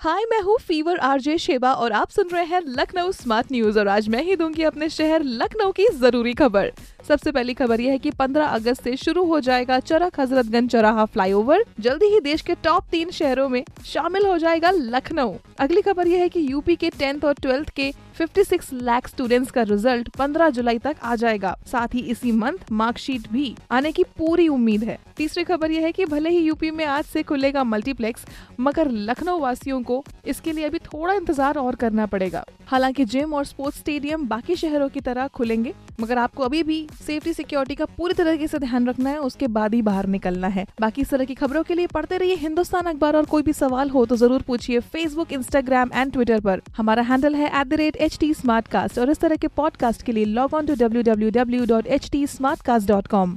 हाय मैं हूँ fever RJ Sheba और आप सुन रहे हैं लखनऊ स्मार्ट न्यूज़ और आज मैं ही दूँगी अपने शहर लखनऊ की ज़रूरी खबर। सबसे पहली खबर यह है कि 15 अगस्त से शुरू हो जाएगा चरक हजरतगंज चौराहा फ्लाईओवर। जल्दी ही देश के टॉप तीन शहरों में शामिल हो जाएगा लखनऊ। अगली खबर यह है कि यूपी के टेंथ और ट्वेल्थ के 56 लाख स्टूडेंट्स का रिज़ल्ट 15 जुलाई तक आ जाएगा। साथ ही इसी मंथ मार्कशीट भी आने की पूरी उम्मीद है। तीसरी खबर यह है कि भले ही यूपी में आज से खुलेगा मल्टीप्लेक्स मगर लखनऊ वासियों को इसके लिए अभी थोड़ा इंतज़ार और करना पड़ेगा। हालाँकि जिम और स्पोर्ट्स स्टेडियम बाकी शहरों की तरह खुलेंगे, मगर आपको अभी भी सेफ्टी सिक्योरिटी का पूरी तरीके से ध्यान रखना है, उसके बाद ही बाहर निकलना है। बाकी इस तरह की खबरों के लिए पढ़ते रहिए हिंदुस्तान अखबार और कोई भी सवाल हो तो ज़रूर पूछिए फेसबुक इंस्टाग्राम एंड ट्विटर पर। हमारा हैंडल है एट और इस तरह के पॉडकास्ट के लिए log on to W W W dot H T Smartcast dot com